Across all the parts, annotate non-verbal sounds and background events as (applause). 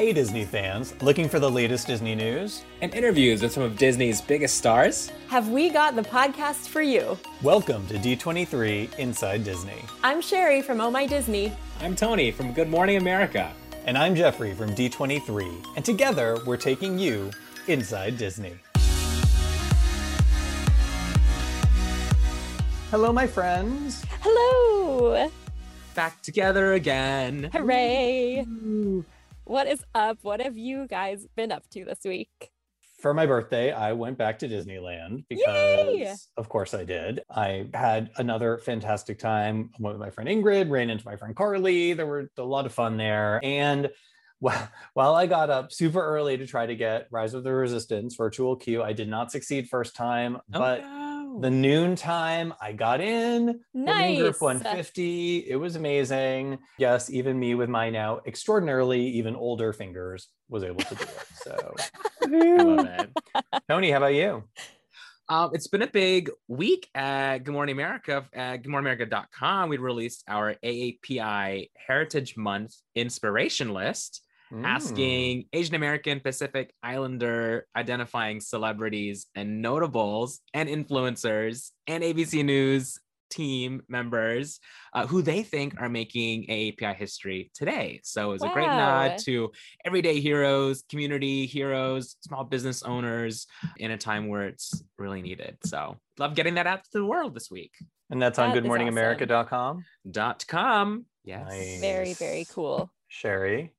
Hey, Disney fans, looking for the latest Disney news? And interviews with some of Disney's biggest stars? Have we got the podcast for you? Welcome to D23 Inside Disney. I'm Sherry from Oh My Disney. I'm Tony from Good Morning America. And I'm Jeffrey from D23. And together, we're taking you inside Disney. Hello, my friends. Hello. Back together again. Hooray. What is up? What have you guys been up to this week? For my birthday, I went back to Disneyland because, Yay! of course, I did. I had another fantastic time. I went with my friend Ingrid, ran into my friend Carly. There were a lot of fun there. And (laughs) while, while I got up super early to try to get Rise of the Resistance virtual queue, I did not succeed first time, but no. the noon time I got in Nice. group 150 it was amazing yes even me with my now extraordinarily even older fingers was able to do it so (laughs) it. tony how about you Um, it's been a big week at Good Morning America. At goodmorningamerica.com, we released our AAPI Heritage Month inspiration list, Mm. asking Asian American, Pacific Islander, identifying celebrities and notables and influencers and ABC News team members uh, who they think are making AAPI history today. So it's a great nod to everyday heroes, community heroes, small business owners in a time where it's really needed. So love getting that out to the world this week. and that's on That is goodmorningamerica.com Dot com. Yes. Nice. Very, very cool. sherry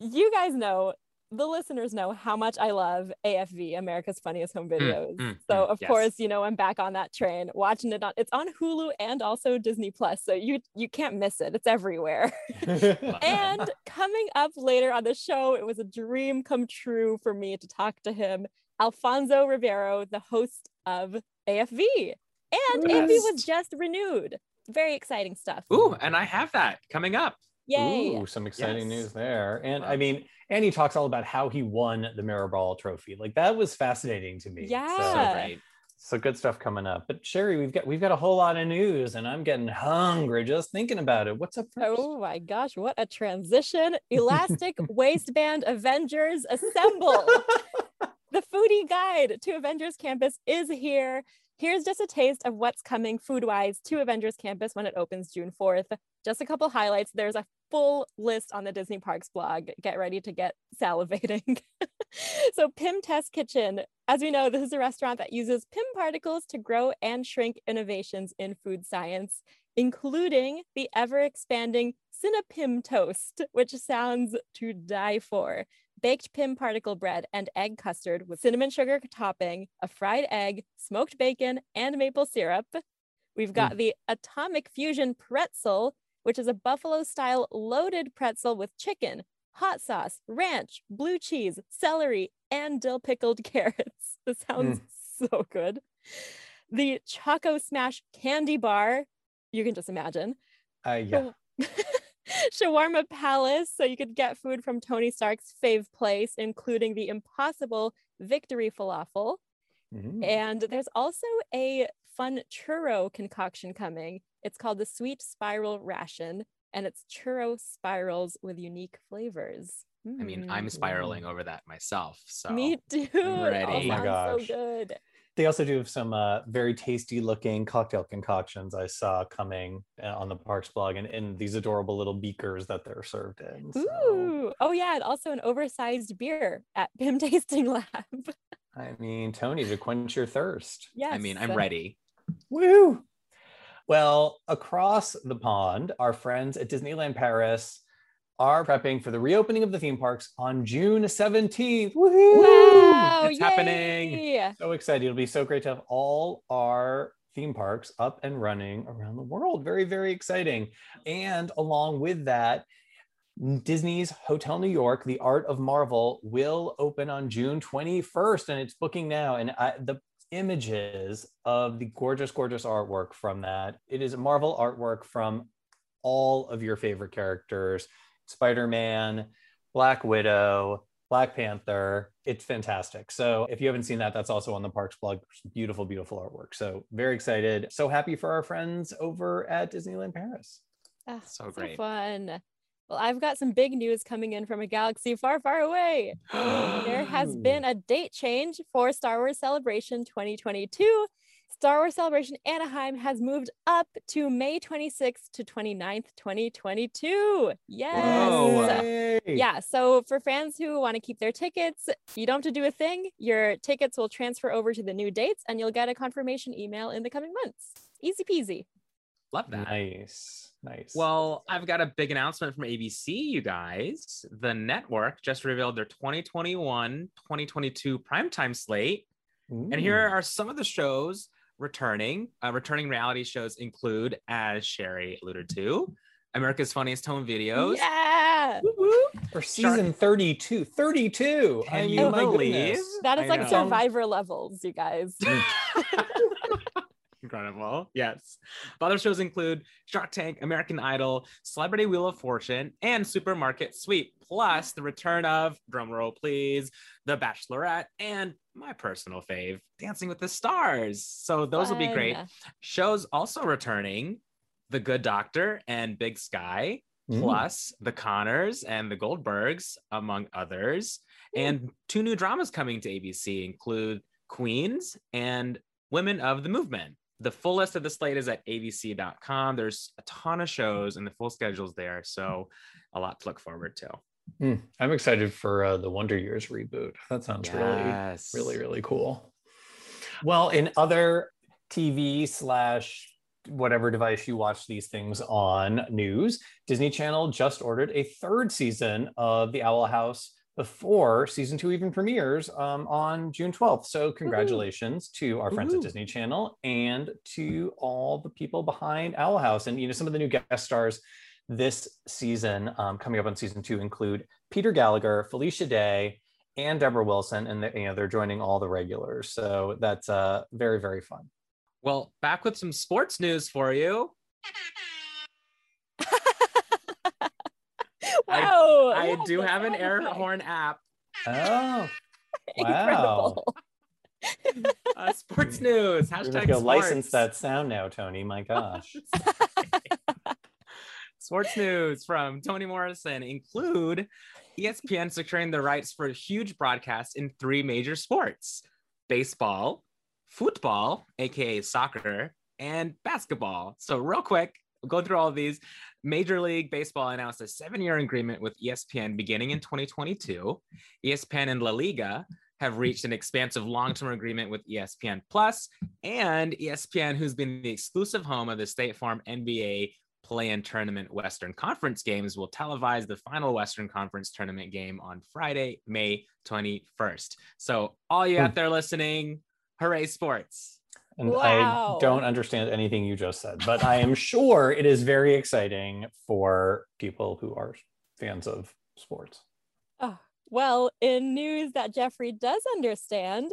You guys know, the listeners know how much I love AFV, America's Funniest Home Videos. mm, so, mm, of yes. course, you know, I'm back on that train watching it on it's on Hulu and also Disney Plus. So you you can't miss it. It's everywhere. (laughs) and (laughs) coming up later on the show, it was a dream come true for me to talk to him, Alfonso Ribeiro, the host of AFV. And AFV was just renewed. Very exciting stuff. Ooh, and I have that coming up. Yay. Ooh, some exciting Yes. news there. And I mean, and he talks all about how he won the Mirrorball trophy. Like that was fascinating to me. So Yeah. So, great. so good stuff coming up. But Sherry, we've got we've got a whole lot of news, and I'm getting hungry just thinking about it. What's up first? Oh my gosh, what a transition. Elastic (laughs) Waistband Avengers Assemble. (laughs) the foodie guide to Avengers Campus is here. Here's just a taste of what's coming food wise to Avengers Campus when it opens June 4th. Just a couple highlights. There's a full list on the Disney Parks blog. Get ready to get (laughs) salivating. (laughs) so, Pym Test Kitchen. As we know, this is a restaurant that uses Pym particles to grow and shrink innovations in food science, including the ever expanding Cinnapym toast, which sounds to die for baked pym particle bread and egg custard with cinnamon sugar topping, a fried egg, smoked bacon, and maple syrup. We've got the Atomic Fusion pretzel, which is a buffalo style loaded pretzel with chicken, hot sauce, ranch, blue cheese, celery, and dill pickled (laughs) carrots. This sounds so good. The Choco Smash candy bar, you can just imagine. Uh, yeah. (laughs) (laughs) Shawarma Palace, so you could get food from Tony Stark's fave place, including the impossible Victory Falafel. Mhm. And there's also a fun churro concoction coming. It's called the Sweet Spiral Ration, and it's churro spirals with unique flavors. I mean, I'm Mm. spiraling over that myself. So Me too. It all ready. Oh my gosh. so good. They also do have some uh, very tasty looking cocktail concoctions I saw coming uh, on the Parks blog and in these adorable little beakers that they're served in. So, Ooh. Oh yeah, and also an oversized beer at Pym (laughs) Tasting Lab. I mean, Tony, to quench your thirst. yes. I mean, I'm ready. Woo! Well, across the pond, our friends at Disneyland Paris are prepping for the reopening of the theme parks on June 17th. Woohoo! Wow, It's happening. yay! So excited. It'll be so great to have all our theme parks up and running around the world. Very, very exciting. And along with that, Disney's Hotel New York, The Art of Marvel, will open on June 21st, and it's booking now. And I, the images of the gorgeous, gorgeous artwork from that, it is Marvel artwork from all of your favorite characters Spider Man, Black Widow, Black Panther. It's fantastic. So if you haven't seen that, that's also on the Parks blog. Beautiful, beautiful artwork. So very excited. So happy for our friends over at Disneyland Paris. Ah, So great. fun. Well, I've got some big news coming in from a galaxy far, far away. (gasps) There has been a date change for Star Wars Celebration 2022. Star Wars Celebration Anaheim has moved up to May 26th to 29th, 2022. Yes. Whoa. Yeah. So for fans who want to keep their tickets, you don't have to do a thing. Your tickets will transfer over to the new dates and you'll get a confirmation email in the coming months. Easy peasy. Love that. Nice. Nice. Well, I've got a big announcement from ABC, you guys. The network just revealed their 2021 2022 primetime slate. And here are some of the shows returning. Uh, returning reality shows include, as Sherry alluded to, America's Funniest Home Videos. Yeah. Woo woo. for season 32. 32. I Can mean, you my believe? goodness. That is I like know. survivor levels, you guys. (laughs) (laughs) Incredible. Yes. Other shows include Shark Tank, American Idol, Celebrity Wheel of Fortune, and Supermarket Sweep, plus the return of, drumroll please, The Bachelorette, and my personal fave, Dancing with the Stars. So those will be great. Shows also returning The Good Doctor and Big Sky, Mm. plus The Connors and The Goldbergs, among others. And two new dramas coming to ABC include Queens and Women of the Movement. The full list of the slate is at abc.com. There's a ton of shows and the full schedule's there. So a lot to look forward to. Mm. I'm excited for uh, the Wonder Years reboot. That sounds Yes. really, really, really cool. Well, in other TV slash whatever device you watch these things on news, Disney Channel just ordered a third season of The Owl House before season two even premieres um, on June 12th. So congratulations to our friends at Disney Channel and to all the people behind Owl House. And you know, some of the new guest stars this season um, coming up on season two include Peter Gallagher, Felicia Day, and Deborah Wilson, and they, you know they're joining all the regulars. So that's uh, very very fun. Well, back with some sports news for you. (laughs) wow. I yeah, do have an air horn app. Oh, (laughs) wow! Uh, sports (laughs) news. we're Hashtag just gonna license that sound now, Tony. My gosh. Sports news from Tony Morrison include ESPN securing the rights for huge broadcast in three major sports baseball, football, aka soccer, and basketball. So, real quick, we'll go through all these. Major League Baseball announced a seven year agreement with ESPN beginning in 2022. ESPN and La Liga have reached an expansive long term agreement with ESPN Plus, and ESPN, who's been the exclusive home of the State Farm NBA play in tournament Western Conference games, will televise the final Western Conference tournament game on Friday, May 21st. So, all you out there listening, hooray, sports! And Wow. I don't understand anything you just said, but I am sure it is very exciting for people who are fans of sports. Oh, well, in news that Jeffrey does understand,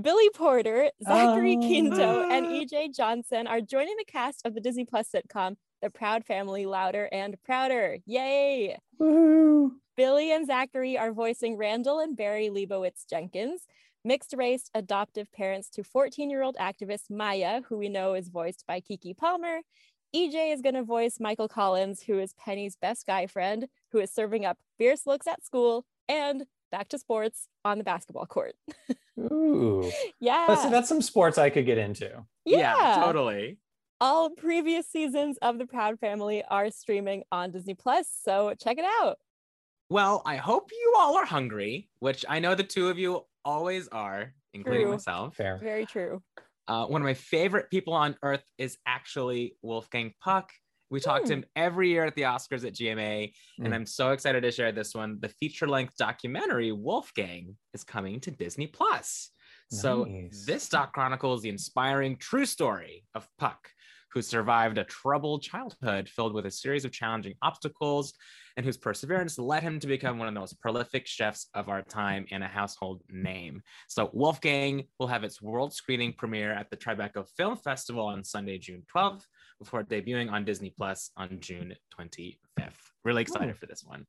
Billy Porter, Zachary Oh. Quinto, and ah. EJ Johnson are joining the cast of the Disney Plus sitcom The Proud Family Louder and Prouder. Yay! Woo! Billy and Zachary are voicing Randall and Barry Leibowitz Jenkins, mixed race adoptive parents to 14 year old activist Maya, who we know is voiced by Keke Palmer. EJ is going to voice Michael Collins, who is Penny's best guy friend, who is serving up fierce looks at school and back to sports on the basketball court. (laughs) Ooh. Yeah. That's, that's some sports I could get into. yeah. totally. All previous seasons of The Proud Family are streaming on Disney Plus, so check it out. Well, I hope you all are hungry, which I know the two of you always are, including True. myself. Fair. Very true. Uh, one of my favorite people on earth is actually Wolfgang Puck. We talk to Hmm. him every year at the Oscars at GMA, and Hmm. I'm so excited to share this one. The feature length documentary Wolfgang is coming to Disney Plus. So, this doc chronicles the inspiring true story of Puck, who survived a troubled childhood filled with a series of challenging obstacles and whose perseverance led him to become one of the most prolific chefs of our time and a household name. So, Wolfgang will have its world screening premiere at the Tribeca Film Festival on Sunday, June 12th, before debuting on Disney Plus on June 25th. Really excited for this one.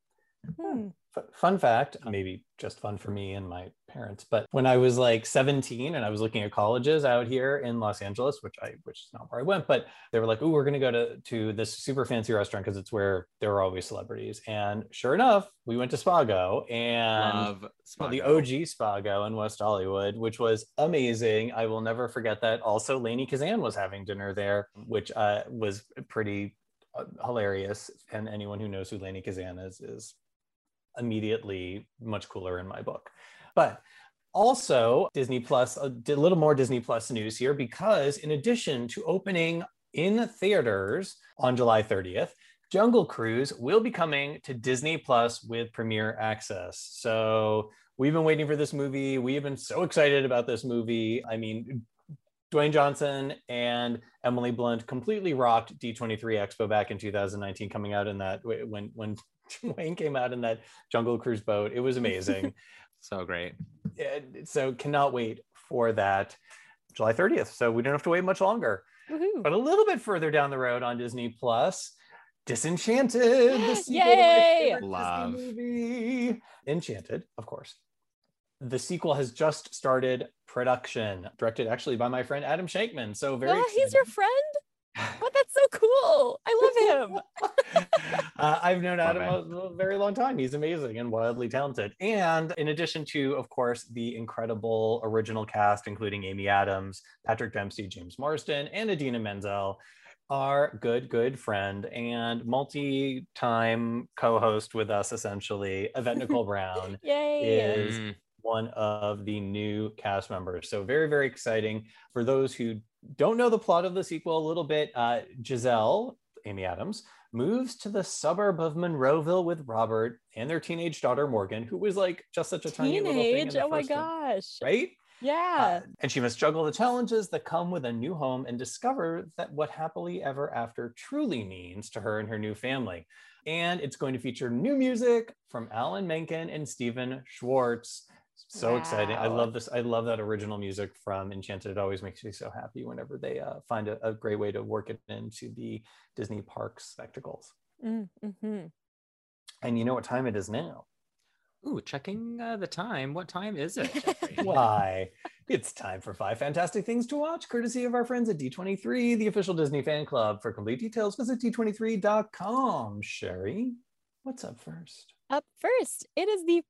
Hmm. F- fun fact, maybe just fun for me and my parents. But when I was like 17 and I was looking at colleges out here in Los Angeles, which I which is not where I went, but they were like, "Oh, we're going to go to to this super fancy restaurant because it's where there are always celebrities." And sure enough, we went to Spago and Love well, the OG Spago in West Hollywood, which was amazing. I will never forget that. Also, Lainie Kazan was having dinner there, which uh, was pretty uh, hilarious. And anyone who knows who Lainie Kazan is is immediately much cooler in my book. But also, Disney Plus, a little more Disney Plus news here because in addition to opening in theaters on July 30th, Jungle Cruise will be coming to Disney Plus with premiere access. So we've been waiting for this movie. We have been so excited about this movie. I mean, Dwayne Johnson and Emily Blunt completely rocked D23 Expo back in 2019, coming out in that when when (laughs) Dwayne came out in that Jungle Cruise boat. It was amazing. (laughs) So great. And so cannot wait for that July 30th. So we don't have to wait much longer. Woohoo. But a little bit further down the road on Disney Plus, Disenchanted, the sequel to my Yay! Love. Disney movie. Enchanted, of course. The sequel has just started production, directed actually by my friend Adam Shankman. So very Oh, he's your friend? What? That's so cool. I love him. (laughs) uh, I've known Love Adam a, a very long time. He's amazing and wildly talented. And in addition to, of course, the incredible original cast, including Amy Adams, Patrick Dempsey, James Marsden, and Idina Menzel, our good, good friend and multi time co host with us, essentially, Yvette Nicole Brown (laughs) Yay. is Mm, one of the new cast members. So very, very exciting. For those who don't know the plot of the sequel a little bit, uh, Giselle, Amy Adams, moves to the suburb of Monroeville with Robert and their teenage daughter Morgan, who was like just such a tiny little Teenage. Oh my one, gosh. right? Yeah. Uh, and she must juggle the challenges that come with a new home and discover that what happily ever after truly means to her and her new family. And it's going to feature new music from Alan Menken and Stephen Schwartz. So exciting. I love this. I love that original music from Enchanted. It always makes me so happy whenever they uh, find a, a great way to work it into the Disney parks spectacles. Mm, hmm And you know what time it is now? Ooh, checking uh, the time. What time is it? (laughs) Why? It's time for five fantastic things to watch, courtesy of our friends at D23, the official Disney fan club. For complete details, visit d23.com. Sherry, what's up first? Up first, it is the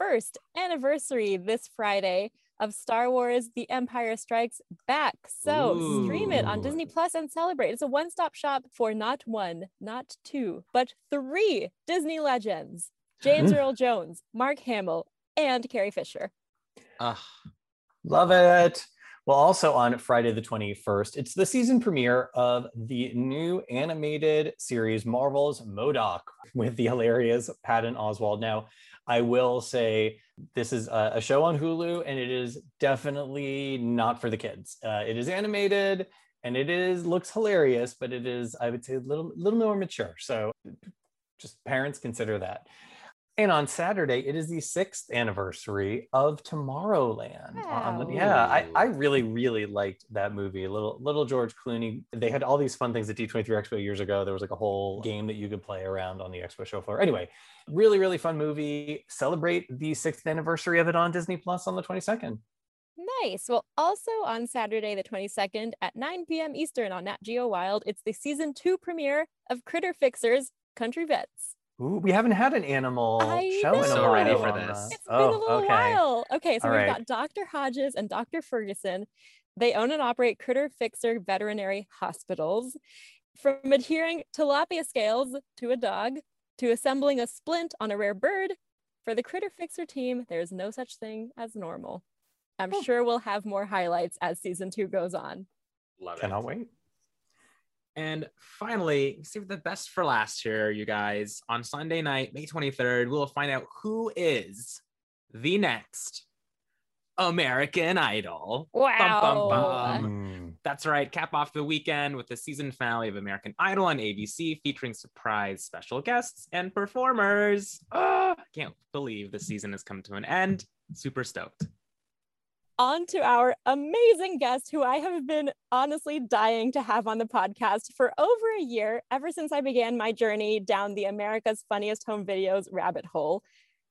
41st anniversary this Friday of Star Wars The Empire Strikes Back. So stream it on Disney Plus and celebrate. It's a one stop shop for not one, not two, but three Disney legends James hmm. Earl Jones, Mark Hamill, and Carrie Fisher. Ugh, Love it. Well, also on Friday the 21st, it's the season premiere of the new animated series Marvel's MODOK with the hilarious Patton Oswalt. Now, I will say this is a, a show on Hulu and it is definitely not for the kids. Uh, it is animated and it is looks hilarious, but it is, I would say, a little, little more mature. So just parents consider that. And on Saturday, it is the sixth anniversary of Tomorrowland. Um, yeah, I, I really, really liked that movie. Little little George Clooney. They had all these fun things at D23 Expo years ago. There was like a whole game that you could play around on the expo show floor. Anyway, really, really fun movie. Celebrate the sixth anniversary of it on Disney Plus on the 22nd. Nice. Well, also on Saturday, the 22nd at 9 p.m. Eastern on Nat Geo Wild, it's the season two premiere of Critter Fixers Country Vets. Ooh, we haven't had an animal I show in a So while. ready for this. that. It's been a oh, little okay. while. Okay, so All we've right. got Dr. Hodges and Dr. Ferguson. They own and operate Critter Fixer veterinary hospitals. From adhering tilapia scales to a dog to assembling a splint on a rare bird, for the Critter Fixer team, there's no such thing as normal. I'm Oh. sure we'll have more highlights as season two goes on. love it. Cannot wait. And finally, save the best for last here, you guys. On Sunday night, May 23rd, we'll find out who is the next American Idol. Bum, bum, bum. Mm. That's right. Cap off the weekend with the season finale of American Idol on ABC featuring surprise special guests and performers. Ah, can't believe the season has come to an end. Super stoked. On to our amazing guest who I have been honestly dying to have on the podcast for over a year, ever since I began my journey down the America's Funniest Home Videos rabbit hole.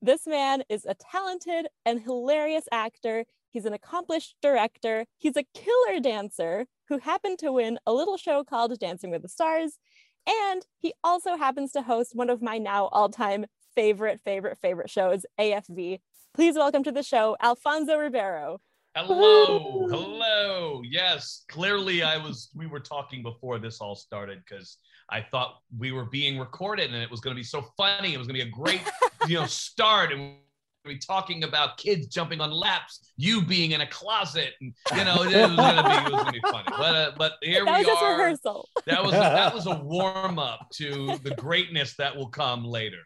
This man is a talented and hilarious actor. He's an accomplished director. He's a killer dancer who happened to win a little show called Dancing with the Stars. And he also happens to host one of my now all time favorite, favorite, favorite shows, AFV. Please welcome to the show, Alfonso Ribeiro. Hello, hello. Yes, clearly I was. We were talking before this all started because I thought we were being recorded and it was going to be so funny. It was going to be a great, (laughs) you know, start and we're talking about kids jumping on laps, you being in a closet, and you know it was gonna be it was gonna be funny. But uh, but here that we was just are. rehearsal. That was a, that was a (laughs) warm up to the greatness that will come later.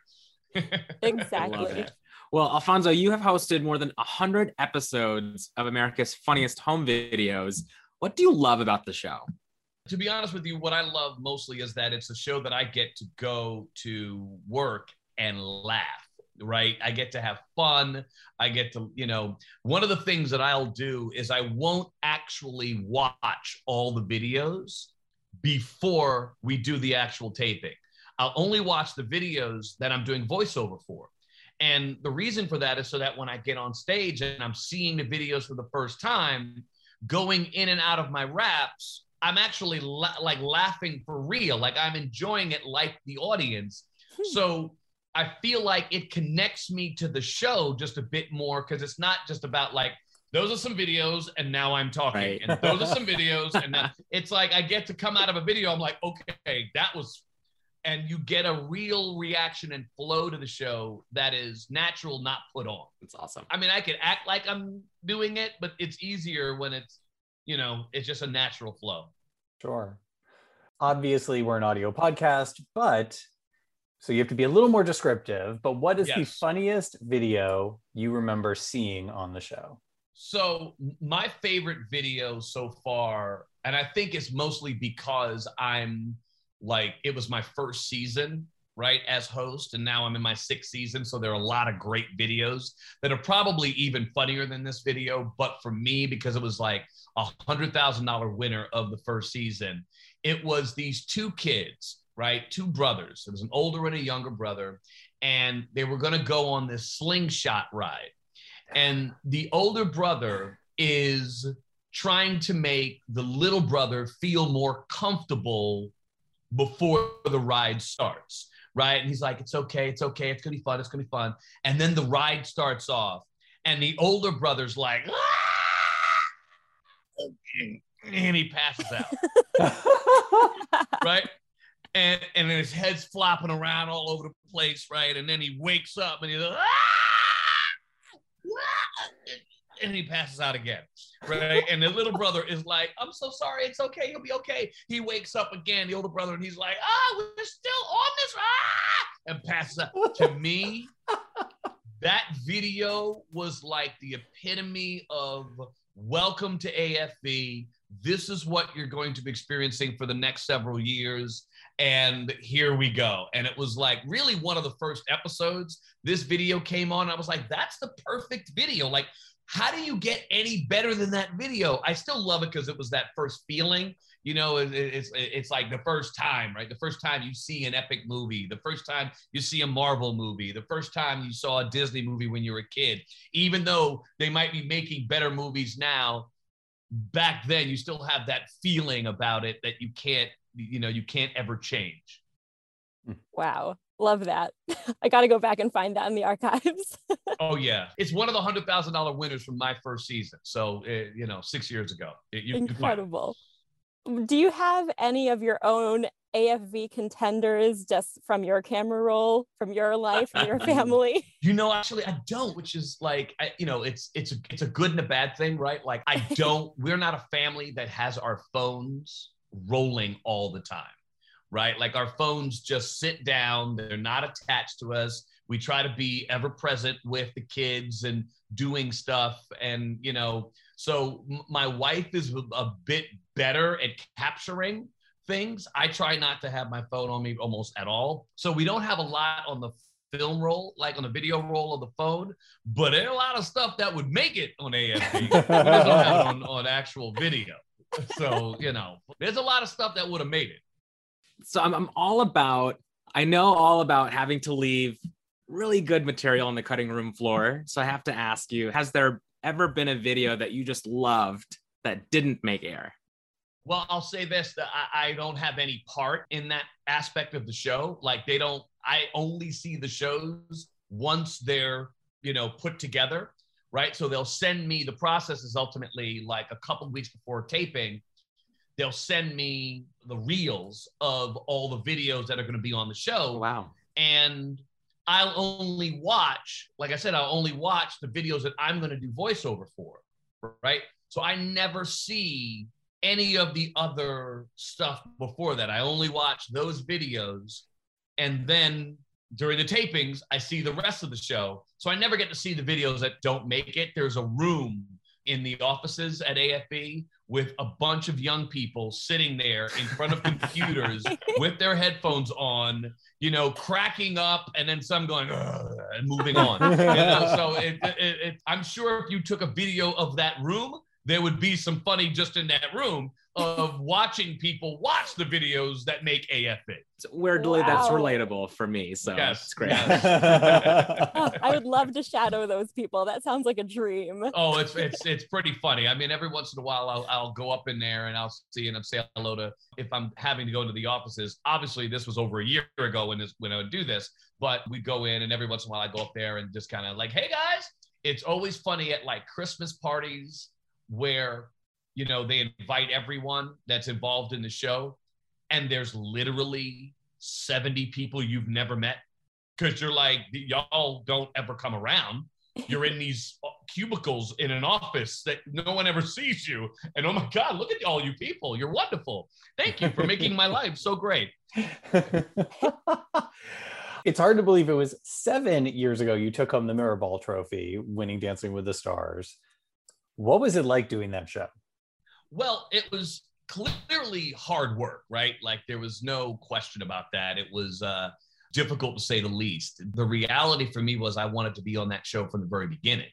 (laughs) Exactly. Well, Alfonso, you have hosted more than 100 episodes of America's Funniest Home Videos. What do you love about the show? to be honest with you, what I love mostly is that it's a show that I get to go to work and laugh, right? I get to have fun. I get to, you know, one of the things that I'll do is I won't actually watch all the videos before we do the actual taping. I'll only watch the videos that I'm doing voiceover for. And the reason for that is so that when I get on stage and I'm seeing the videos for the first time, going in and out of my raps, I'm actually la- like laughing for real. Like I'm enjoying it like the audience. Hmm. So I feel like it connects me to the show just a bit more because it's not just about like, those are some videos and now I'm talking. Right. And those are some (laughs) videos. And now it's like I get to come out of a video. I'm like, okay, that was and you get a real reaction and flow to the show that is natural, not put on. It's awesome. I mean, I could act like I'm doing it, but it's easier when it's, you know, it's just a natural flow. Sure. Obviously, we're an audio podcast, but so you have to be a little more descriptive. But what is the funniest video you remember seeing on the show? So my favorite video so far, and I think it's mostly because I'm like it was my first season, right, as host, and now I'm in my sixth season. So there are a lot of great videos that are probably even funnier than this video. But for me, because it was like a hundred thousand dollar winner of the first season, it was these two kids, right, two brothers. It was an older and a younger brother, and they were going to go on this slingshot ride and the older brother is trying to make the little brother feel more comfortable before the ride starts right and he's like it's okay it's okay it's gonna be fun it's gonna be fun and then the ride starts off and the older brother's like "Ah!" and he passes out (laughs) (laughs) right? And and then his head's flopping around all over the place, right? And then he wakes up and he's like, "Ah! Ah!" and he passes out again, right? And the little brother is like, I'm so sorry, it's okay, He'll be okay. He wakes up again, the older brother, and he's like, ah, we're still on this, ah, and passes out. to me, that video was like the epitome of welcome to AFV. This is what you're going to be experiencing for the next several years. And here we go. And it was like really one of the first episodes. This video came on. I was like, that's the perfect video. Like, how do you get any better than that video? I still love it because it was that first feeling. You know, it- it's it's like the first time, right? The first time you see an epic movie, the first time you see a Marvel movie, the first time you saw a Disney movie when you were a kid. Even though they might be making better movies now, back then you still have that feeling about it that you can't, you know, you can't ever change. Wow. Love that. (laughs) I got to go back and find that in the archives. (laughs) Oh yeah, it's one of the hundred thousand dollar winners from my first season. So uh, you know, six years ago, It- you, you can find it. Incredible. Do you have any of your own AFV contenders just from your camera roll, from your life, from your (laughs) family? You know, actually, I don't, which is like, I, you know, it's it's a it's a good and a bad thing, right? Like, I don't. we're not a family that has our phones rolling all the time, right? Like, our phones just sit down; they're not attached to us. We try to be ever present with the kids and doing stuff, and you know, so my wife is a- bit better at capturing things. I try not to have my phone on me almost at all. So we don't have a lot on the film roll, like on the video roll of the phone, but there are a lot of stuff that would make it on AFV. (laughs) we just don't have it on, on actual video. So, you know, there's a lot of stuff that would have made it. So I'm, I'm all about, I know all about having to leave really good material on the cutting room floor. So I have to ask you, has there ever been a video that you just loved that didn't make air? Well, I'll say this that I, I don't have any part in that aspect of the show. Like they don't, I only see the shows once they're, you know, put together. Right. So they'll send me the process is ultimately like a couple weeks before taping. They'll send me the reels of all the videos that are going to be on the show. Oh, wow. And I'll only watch, like I said, I'll only watch the videos that I'm going to do voiceover for. Right. So I never see any of the other stuff before that. I only watch those videos. And then during the tapings, I see the rest of the show. So I never get to see the videos that don't make it. There's a room in the offices at AFV with a bunch of young people sitting there in front of computers (laughs) with their headphones on, you know, cracking up, and then some going and moving on. you know? (laughs) So it, it, it, I'm sure if you took a video of that room, there would be some funny just in that room of watching people watch the videos that make AFV. So weirdly, that's relatable for me. So Yes, it's great. yes. Oh, (laughs) I would love to shadow those people. That sounds like a dream. Oh, it's it's it's pretty funny. I mean, every once in a while, I'll I'll go up in there and I'll see and I'll say hello to if I'm having to go into the offices. Obviously, this was over a year ago when this when I would do this, but we go in and every once in a while I go up there and just kind of like, hey guys. It's always funny at like Christmas parties where you know they invite everyone that's involved in the show, and there's literally 70 people you've never met because you're like y'all don't ever come around you're in (laughs) these uh, cubicles in an office that no one ever sees you. And oh my God, look at all you people. You're wonderful. Thank you for making my life so great. (laughs) it's hard to believe it was seven years ago you took home the Mirrorball Trophy, winning Dancing with the Stars. What was it like doing that show? Well, it was clearly hard work, right? Like there was no question about that. It was uh, difficult to say the least. The reality for me was I wanted to be on that show from the very beginning.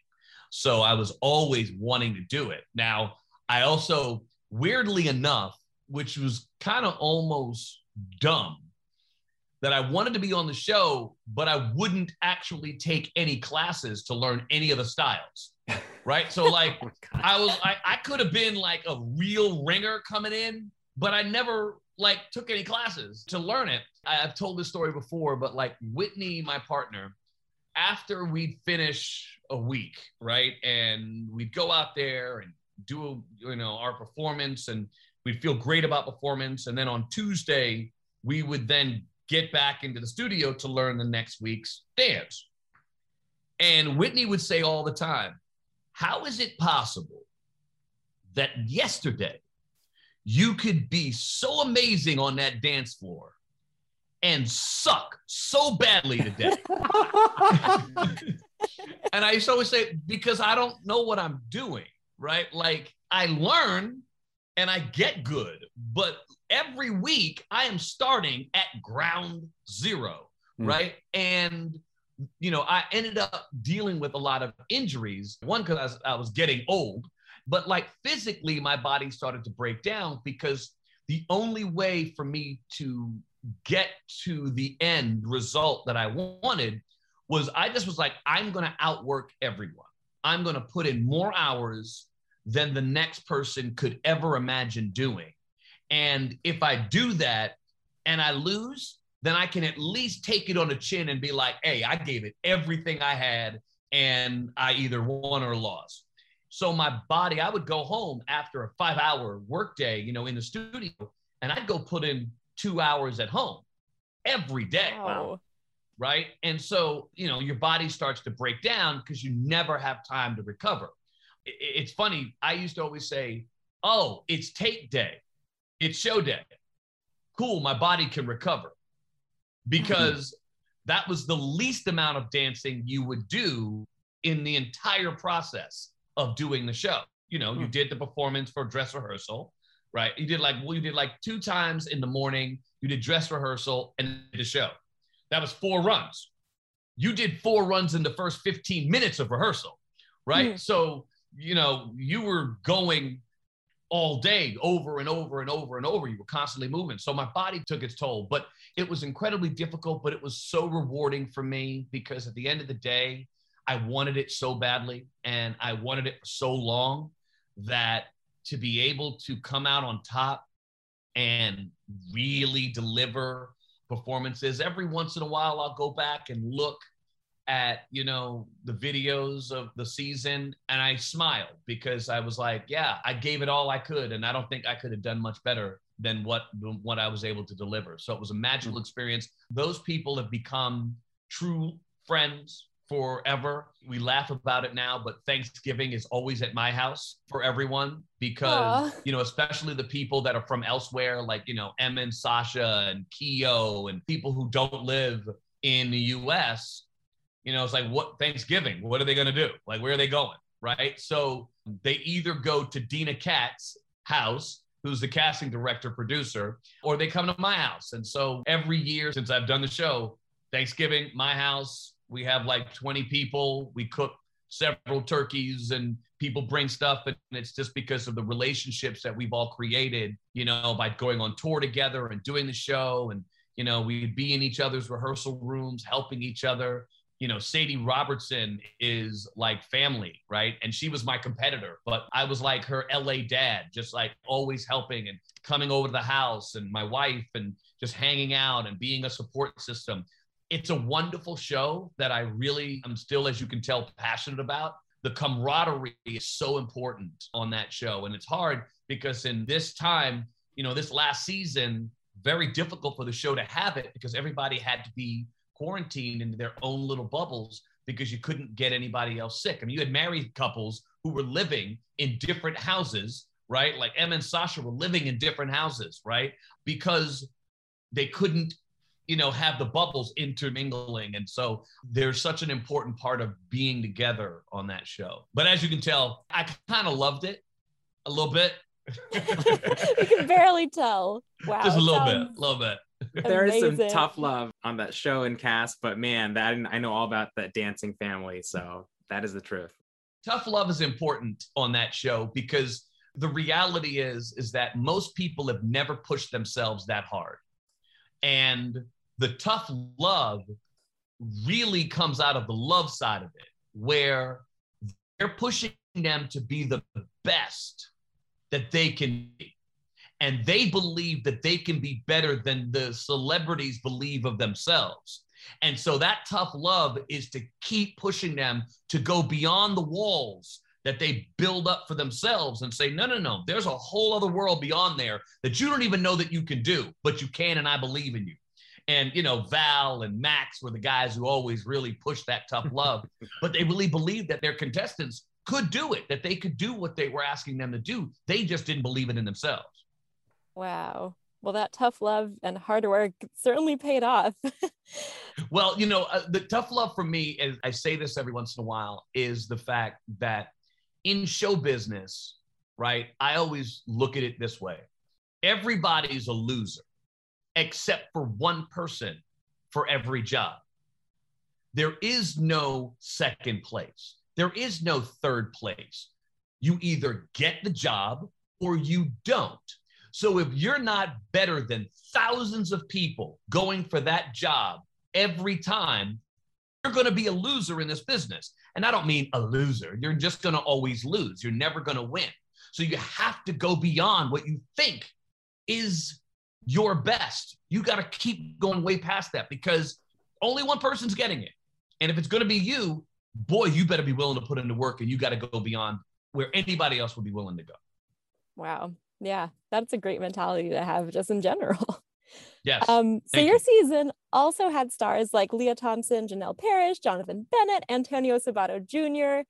So I was always wanting to do it. Now, I also, weirdly enough, which was kind of almost dumb, that I wanted to be on the show, but I wouldn't actually take any classes to learn any of the styles. Right. So, (laughs) oh like, Oh. I was I, I could have been like a real ringer coming in, but I never like took any classes to learn it. I, I've told this story before, but like Witney, my partner, after we'd finish a week, right, and we'd go out there and do you know our performance, and we'd feel great about performance, and then on Tuesday we would then get back into the studio to learn the next week's dance. And Witney would say all the time, how is it possible that yesterday you could be so amazing on that dance floor and suck so badly today? (laughs) (laughs) and I used to always say, because I don't know what I'm doing, right? Like I learn and I get good, but every week I am starting at ground zero, Mm. right? And you know, I ended up dealing with a lot of injuries. One, because I was, I was getting old, but like physically, my body started to break down because the only way for me to get to the end result that I wanted was I just was like, I'm going to outwork everyone. I'm going to put in more hours than the next person could ever imagine doing. And if I do that and I lose, then I can at least take it on the chin and be like, hey, I gave it everything I had and I either won or lost. So my body, I would go home after a five hour workday, you know, in the studio, and I'd go put in two hours at home every day. Wow. Right. And so, you know, your body starts to break down because you never have time to recover. It's funny. I used to always say, oh, it's tape day, it's show day. Cool. My body can recover because that was the least amount of dancing you would do in the entire process of doing the show. You know, you Hmm. did the performance for dress rehearsal, right? You did like, well, you did like two times in the morning, you did dress rehearsal and the show. That was four runs. You did four runs in the first 15 minutes of rehearsal, right? Hmm. So, you know, you were going all day, over and over and over and over. You were constantly moving. So my body took its toll, but it was incredibly difficult, but it was so rewarding for me because at the end of the day, I wanted it so badly and I wanted it for so long that to be able to come out on top and really deliver performances every once in a while I'll go back and look at you know the videos of the season and I smiled because I was like yeah I gave it all I could and I don't think I could have done much better than what what I was able to deliver so it was a magical mm-hmm. experience those people have become true friends forever. We laugh about it now, but Thanksgiving is always at my house for everyone because, Aww. you know, especially the people that are from elsewhere, like, you know, Em and Sasha and Keo and people who don't live in the US, you know, it's like, what Thanksgiving? What are they going to do? Like, where are they going? Right. So they either go to Deena Katz's house who's the casting director producer, or they come to my house. And so every year since I've done the show, Thanksgiving, my house, we have like 20 people. We cook several turkeys and people bring stuff and it's just because of the relationships that we've all created you know by going on tour together and doing the show and you know we'd be in each other's rehearsal rooms helping each other you know sadie robertson is like family right and she was my competitor but i was like her la dad just like always helping and coming over to the house and my wife and just hanging out and being a support system it's a wonderful show that I really am still, as you can tell, passionate about. The camaraderie is so important on that show. And it's hard because in this time, you know, this last season, very difficult for the show to have it because everybody had to be quarantined into their own little bubbles because you couldn't get anybody else sick. I mean, you had married couples who were living in different houses, right? Like Em and Sasha were living in different houses, right? Because they couldn't you know have the bubbles intermingling and so there's such an important part of being together on that show but as you can tell i kind of loved it a little bit (laughs) you can barely tell wow just a little bit a little bit (laughs) there is some tough love on that show and cast but man that i know all about that dancing family so that is the truth. Tough love is important on that show because the reality is is that most people have never pushed themselves that hard. And the tough love really comes out of the love side of it, where they're pushing them to be the best that they can be. And they believe that they can be better than the celebrities believe of themselves. And so that tough love is to keep pushing them to go beyond the walls that they build up for themselves and say, no, no, no, there's a whole other world beyond there that you don't even know that you can do, but you can, and I believe in you. And, you know, Val and Max were the guys who always really pushed that tough love, (laughs) but they really believed that their contestants could do it, that they could do what they were asking them to do. They just didn't believe it in themselves. Wow. Well, that tough love and hard work certainly paid off. (laughs) well, you know, uh, the tough love for me, is I say this every once in a while, is the fact that in show business, right, I always look at it this way everybody's a loser except for one person for every job. There is no second place. There is no third place. You either get the job or you don't. So if you're not better than thousands of people going for that job every time, you're going to be a loser in this business. And I don't mean a loser. You're just going to always lose. You're never going to win. So you have to go beyond what you think is your best. You got to keep going way past that because only one person's getting it. And if it's going to be you, boy, you better be willing to put in the work and you got to go beyond where anybody else would be willing to go. Wow. Yeah, that's a great mentality to have just in general. (laughs) Yes. Um, so your you. season also had stars like Lea Thompson, Janel Parrish, Jonathan Bennett, Antonio Sabato Jr.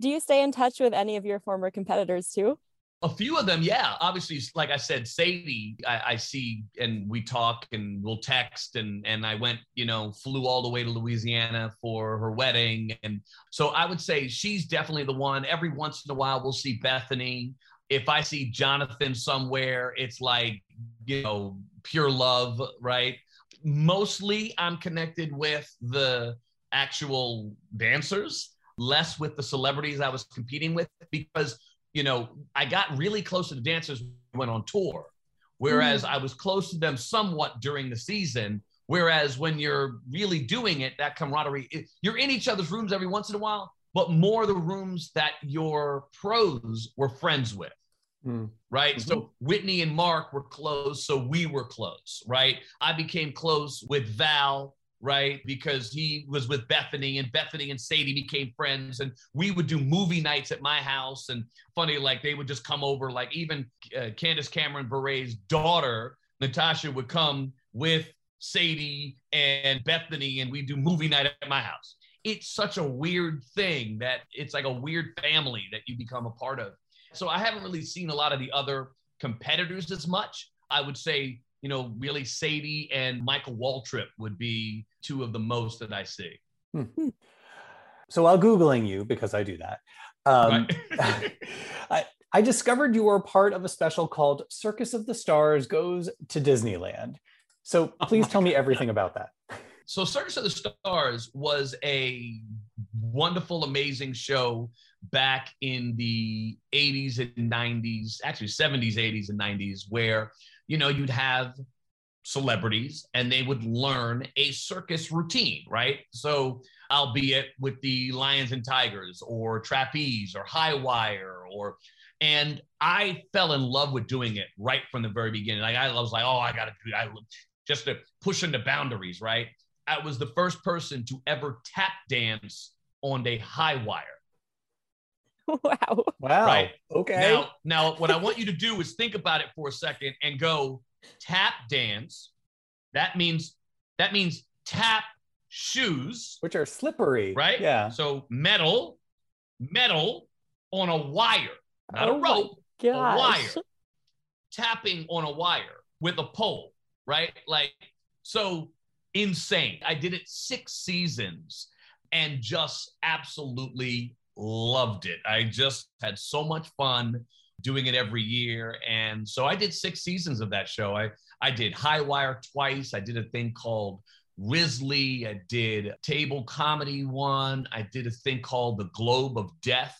Do you stay in touch with any of your former competitors too? A few of them, yeah. Obviously, like I said, Sadie, I, I, see and we talk and we'll text and and I went, you know, flew all the way to Louisiana for her wedding. And so I would say she's definitely the one. Every once in a while we'll see Bethany. If I see Jonathan somewhere, it's like, you know, pure love, right? Mostly I'm connected with the actual dancers, less with the celebrities I was competing with because you know, I got really close to the dancers when on tour. Whereas mm-hmm. I was close to them somewhat during the season. Whereas when you're really doing it, that camaraderie, it- you're in each other's rooms every once in a while, but more the rooms that your pros were friends with Mm. right? So Witney and Mark were close, so we were close, right? I became close with Val, right? Because he was with Bethany, and Bethany and Sadie became friends, and we would do movie nights at my house. And funny, like they would just come over, like even uh, Candace Cameron Bure's daughter, Natasha, would come with Sadie and Bethany, and we do movie night at my house. It's such a weird thing that it's like a weird family that you become a part of. So I haven't really seen a lot of the other competitors as much. I would say, you know, really Sadie and Michael Waltrip would be two of the most that I see. So while Googling you, because I do that, um, Right. (laughs) I, I discovered you were part of a special called Circus of the Stars Goes to Disneyland. So Oh please my tell me everything about that. so Circus of the Stars was a wonderful, amazing show back in the 80s and 90s, actually 70s, 80s, and 90s, where you know you'd have celebrities and they would learn a circus routine, right? So albeit with the lions and tigers or trapeze or high wire or and I fell in love with doing it right from the very beginning. Like I was like, oh, I gotta do I just to pushing the boundaries, right? I was the first person to ever tap dance on a high wire. (laughs) wow. Wow. Right. Okay. Now, now what I want you to do is think about it for a second and go tap dance. That means that means tap shoes, Which are slippery. right? Yeah. So metal, metal on a wire, not Oh a my rope, a wire, tapping on a wire with a pole, right? Like, so insane. I did it six seasons and just absolutely loved it. I just had so much fun doing it every year. And so I did six seasons of that show. I, I did High Wire twice. I did a thing called Risley. I did table comedy one. I did a thing called the Globe of Death,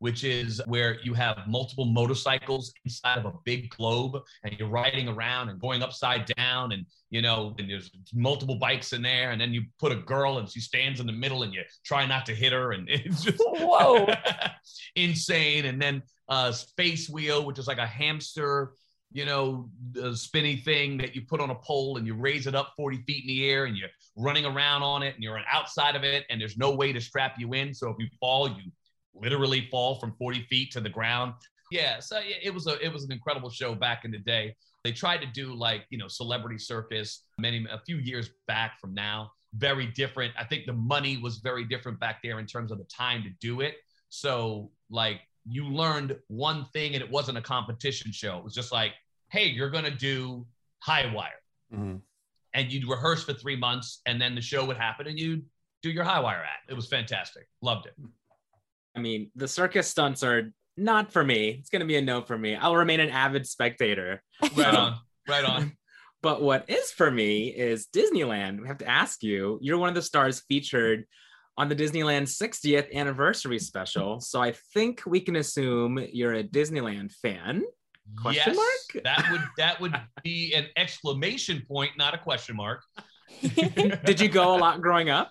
which is where you have multiple motorcycles inside of a big globe and you're riding around and going upside down and you know and there's multiple bikes in there and then you put a girl and she stands in the middle and you try not to hit her and (laughs) it's just Whoa. (laughs) insane and then uh space wheel which is like a hamster you know the spinny thing that you put on a pole and you raise it up 40 feet in the air and you're running around on it and you're on outside of it and there's no way to strap you in so if you fall you literally fall from 40 feet to the ground. Yeah so it was a it was an incredible show back in the day. They tried to do like you know celebrity circus many a few years back from now. Very different. I think the money was very different back there in terms of the time to do it. So like you learned one thing and it wasn't a competition show. It was just like hey you're gonna do high wire. Mhm. and you'd rehearse for three months and then the show would happen and you'd do your high wire act. It was fantastic. Loved it I mean, the circus stunts are not for me. It's going to be a no for me. I'll remain an avid spectator. right on right on (laughs) But what is for me is Disneyland. We have to ask you. You're one of the stars featured on the Disneyland 60th anniversary special. So I think we can assume you're a Disneyland fan. Question yes, mark? that would (laughs) that would be an exclamation point not a question mark (laughs) Did you go a lot growing up?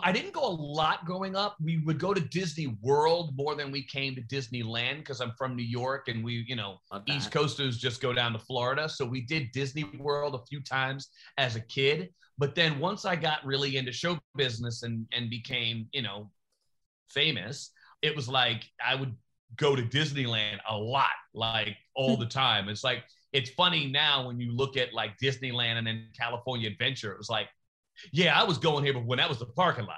I didn't go a lot growing up. We would go to Disney World more than we came to Disneyland because I'm from New York and we, you know, East Coasters just go down to Florida. So we did Disney World a few times as a kid. But then once I got really into show business and, and became, you know, famous, it was like I would go to Disneyland a lot, like all hmm. the time. It's like, it's funny now when you look at like Disneyland and then California Adventure, it was like, yeah, I was going here, but when that was the parking lot.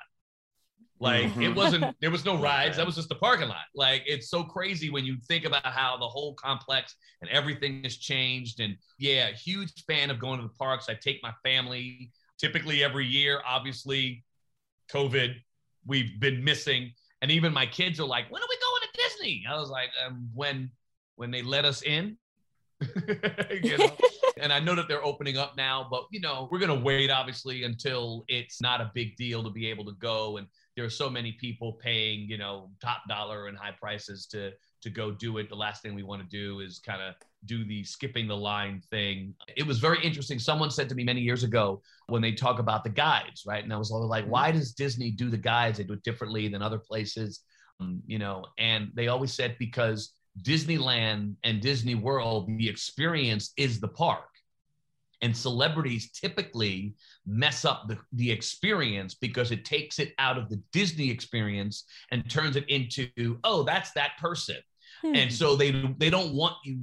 Like it Mhm. wasn't, there was no (laughs) rides. That was just the parking lot. Like it's so crazy when you think about how the whole complex and everything has changed. And yeah, huge fan of going to the parks. I take my family typically every year. Obviously, COVID, we've been missing. And even my kids are like, when are we going to Disney? I was like, um, when when they let us in. (laughs) you know? and I know that they're opening up now, but you know, we're gonna wait obviously until it's not a big deal to be able to go. And there are so many people paying, you know, top dollar and high prices to to go do it. The last thing we want to do is kind of do the skipping the line thing. It was very interesting. Someone said to me many years ago when they talk about the guides, right? And I was always like, Mhm. why does Disney do the guides? They do it differently than other places, um, you know. And they always said because Disneyland and Disney World, the experience is the park. And celebrities typically mess up the, the experience because it takes it out of the Disney experience and turns it into, oh, that's that person. Hmm. And so they they don't want you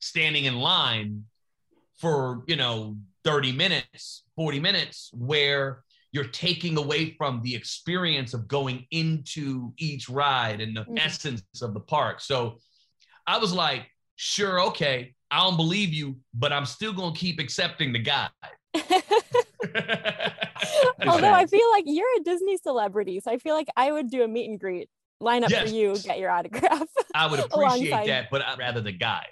standing in line for, you know, 30 minutes, 40 minutes where you're taking away from the experience of going into each ride and the Mhm. essence of the park. So I was like, sure, okay, I don't believe you, but I'm still gonna keep accepting the guy. (laughs) (laughs) Although I feel like you're a Disney celebrity, so I feel like I would do a meet and greet, line up Yes. for you, get your autograph. (laughs) I would appreciate Alongside- that, but I'd rather the guy.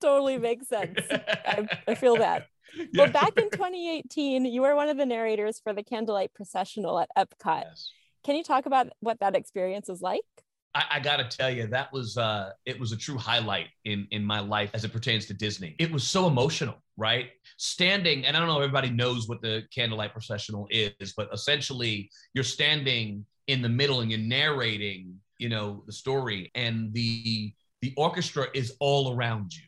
totally makes sense. I, I feel that. Yeah. Well, back in 2018, you were one of the narrators for the Candlelight Processional at Epcot. Yes. Can you talk about what that experience was like? I, I gotta tell you, that was uh it was a true highlight in in my life as it pertains to Disney. It was so emotional, right? Standing, and I don't know if everybody knows what the candlelight processional is, but essentially you're standing in the middle and you're narrating, you know, the story, and the the orchestra is all around you.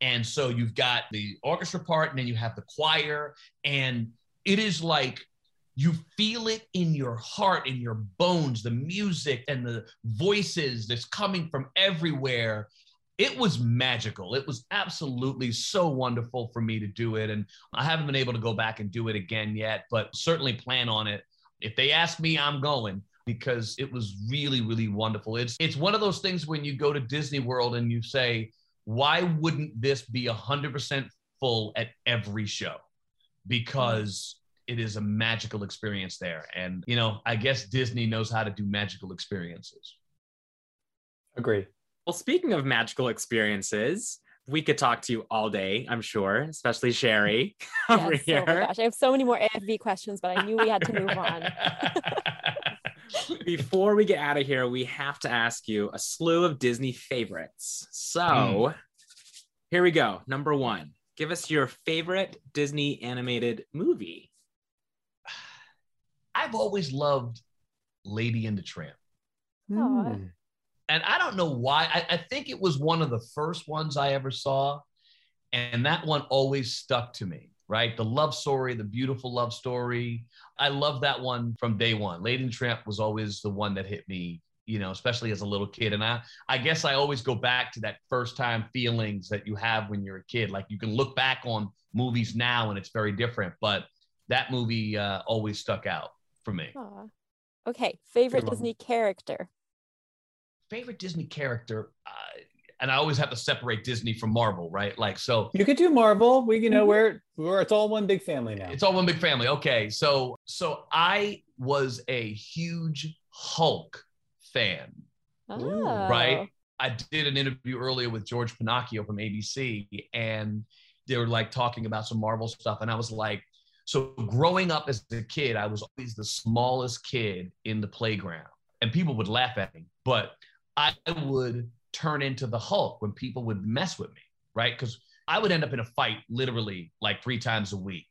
And so you've got the orchestra part, and then you have the choir, and it is like you feel it in your heart, in your bones, the music and the voices that's coming from everywhere. It was magical. It was absolutely so wonderful for me to do it. And I haven't been able to go back and do it again yet, but certainly plan on it. If they ask me, I'm going because it was really, really wonderful. It's it's one of those things when you go to Disney World and you say, why wouldn't this be 100% full at every show? Because it is a magical experience there. And, you know, I guess Disney knows how to do magical experiences. Agree. Well, speaking of magical experiences, we could talk to you all day, I'm sure, especially Sherry (laughs) (laughs) over Yes, here. Oh my gosh, I have so many more AFV questions, but I knew we had to move on. (laughs) Before we get out of here, we have to ask you a slew of Disney favorites. So hmm. here we go. Number one, give us your favorite Disney animated movie. I've always loved Lady and the Tramp. Aw. Hmm. and I don't know why. I, I think it was one of the first ones I ever saw, and that one always stuck to me. Right, the love story, the beautiful love story. I love that one from day one. Lady and the Tramp was always the one that hit me, you know, especially as a little kid. And I, I guess I always go back to that first time feelings that you have when you're a kid. Like you can look back on movies now and it's very different, but that movie uh, always stuck out for me. Aw. Okay, favorite Good one. Disney character. favorite Disney character, uh, and I always have to separate Disney from Marvel, right? Like, so You could do Marvel. We, you know, Mhm. we're, we're it's all one big family now. it's all one big family. Okay, so so I was a huge Hulk fan, Oh. right? I did an interview earlier with George Pennacchio from ABC, and they were like talking about some Marvel stuff, and I was like, so growing up as a kid, I was always the smallest kid in the playground, and people would laugh at me, but I would turn into the Hulk when people would mess with me, right? Because I would end up in a fight literally like three times a week,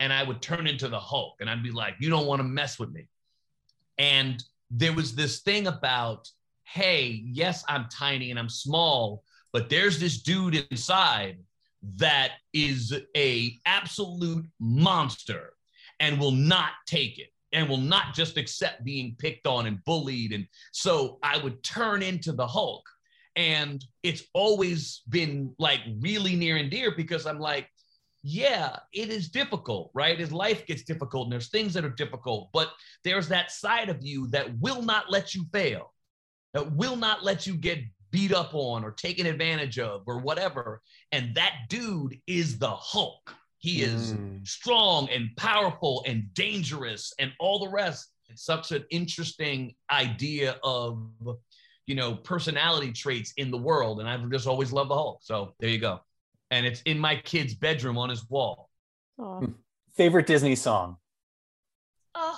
and I would turn into the Hulk, and I'd be like, "You don't want to mess with me," and there was this thing about hey, yes, I'm tiny and I'm small, but there's this dude inside that is a absolute monster and will not take it and will not just accept being picked on and bullied. And so I would turn into the Hulk. And it's always been like really near and dear because I'm like, yeah, it is difficult, right? As life gets difficult and there's things that are difficult, but there's that side of you that will not let you fail that will not let you get beat up on or taken advantage of or whatever. And that dude is the Hulk. He is Mm. strong and powerful and dangerous and all the rest. It's such an interesting idea of, you know, personality traits in the world. And I've just always loved the Hulk. So there you go. And it's in my kid's bedroom on his wall. Aw. Favorite Disney song. A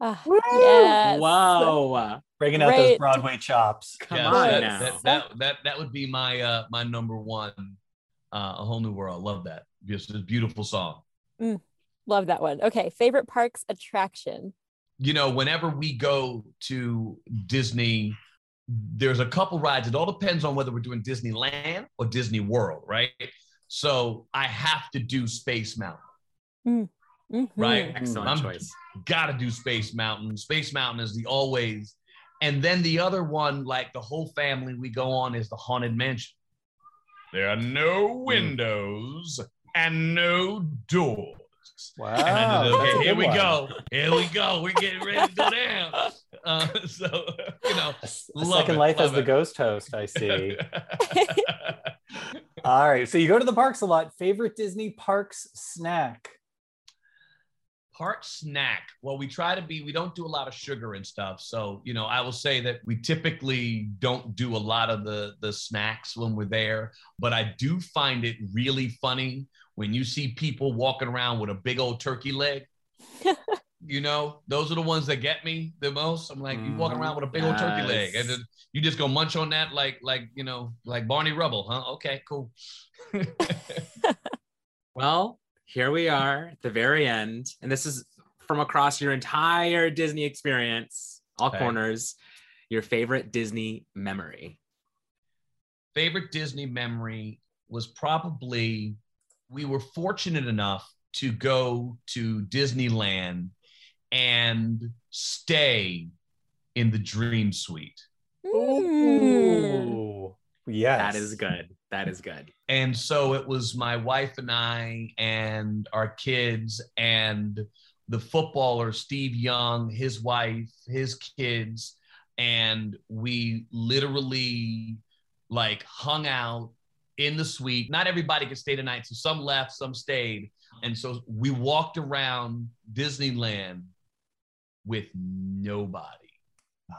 whole new world. Woo! yes. Whoa. Breaking out those Broadway chops. Come Yeah, on that, now. That, that that that would be my uh my number one. Uh, a whole new world. Love that. Just a beautiful song. Love that one. Okay, favorite parks attraction. you know, whenever we go to Disney, there's a couple rides. It all depends on whether we're doing Disneyland or Disney World, right? So I have to do Space Mountain. Mhm. Right. Excellent I'm- choice. Got to do Space Mountain. Space Mountain is the always. And then the other one, like the whole family we go on, is the Haunted Mansion. There are no windows and no doors. Wow. And I okay, here we one. go. Here we go. We're getting ready to go down. (laughs) Uh, so, you know, A s- a Love second it, life as love the ghost host, I see. (laughs) All right. So you go to the parks a lot. Favorite Disney parks snack? Park snack. Well, we try to be, we don't do a lot of sugar and stuff. So, you know, I will say that we typically don't do a lot of the the snacks when we're there, but I do find it really funny when you see people walking around with a big old turkey leg. (laughs) you know, those are the ones that get me the most. I'm like, you walking mm-hmm. around with a big old turkey leg, and then you just go munch on that like like you know like Barney Rubble, huh? Okay, cool. (laughs) (laughs) Well, here we are at the very end. And this is from across your entire Disney experience, all Okay. corners, your favorite Disney memory. favorite Disney memory was probably we were fortunate enough to go to Disneyland and stay in the Dream Suite. Ooh. Yes. That is good. That is good. And so it was my wife and I and our kids and the footballer Steve Young, his wife, his kids, and we literally like hung out in the suite. Not everybody could stay the night, so some left, some stayed. And so we walked around Disneyland with nobody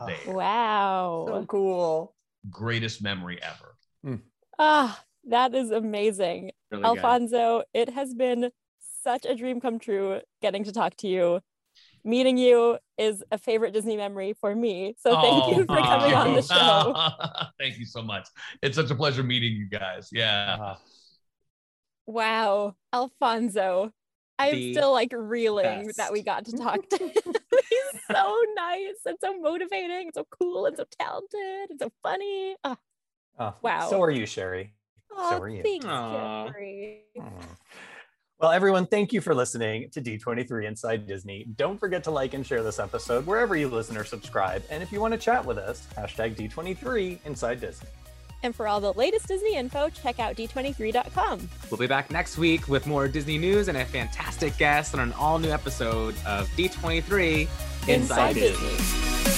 there. So Wow. cool. Greatest memory ever. Hmm. Ah, that is amazing. Really good. Alfonso, it has been such a dream come true getting to talk to you. Meeting you is a favorite Disney memory for me. So thank you for thank coming on the show. (laughs) Thank you so much. It's such a pleasure meeting you guys. Yeah. Ah, Wow, Alfonso. I'm The still like reeling best. that we got to talk to him. (laughs) He's so nice and so motivating, and so cool and so talented and so funny. Ah, ah, Wow. So are you, Sherry. oh, are you. thanks, Aw. Jerry. Mm. Well, everyone, thank you for listening to D23 Inside Disney. Don't forget to like and share this episode wherever you listen or subscribe. And if you want to chat with us, hashtag D23 Inside Disney. And for all the latest Disney info, check out d23.com. We'll be back next week with more Disney news and a fantastic guest on an all new episode of D23 Inside, Inside Disney. Disney.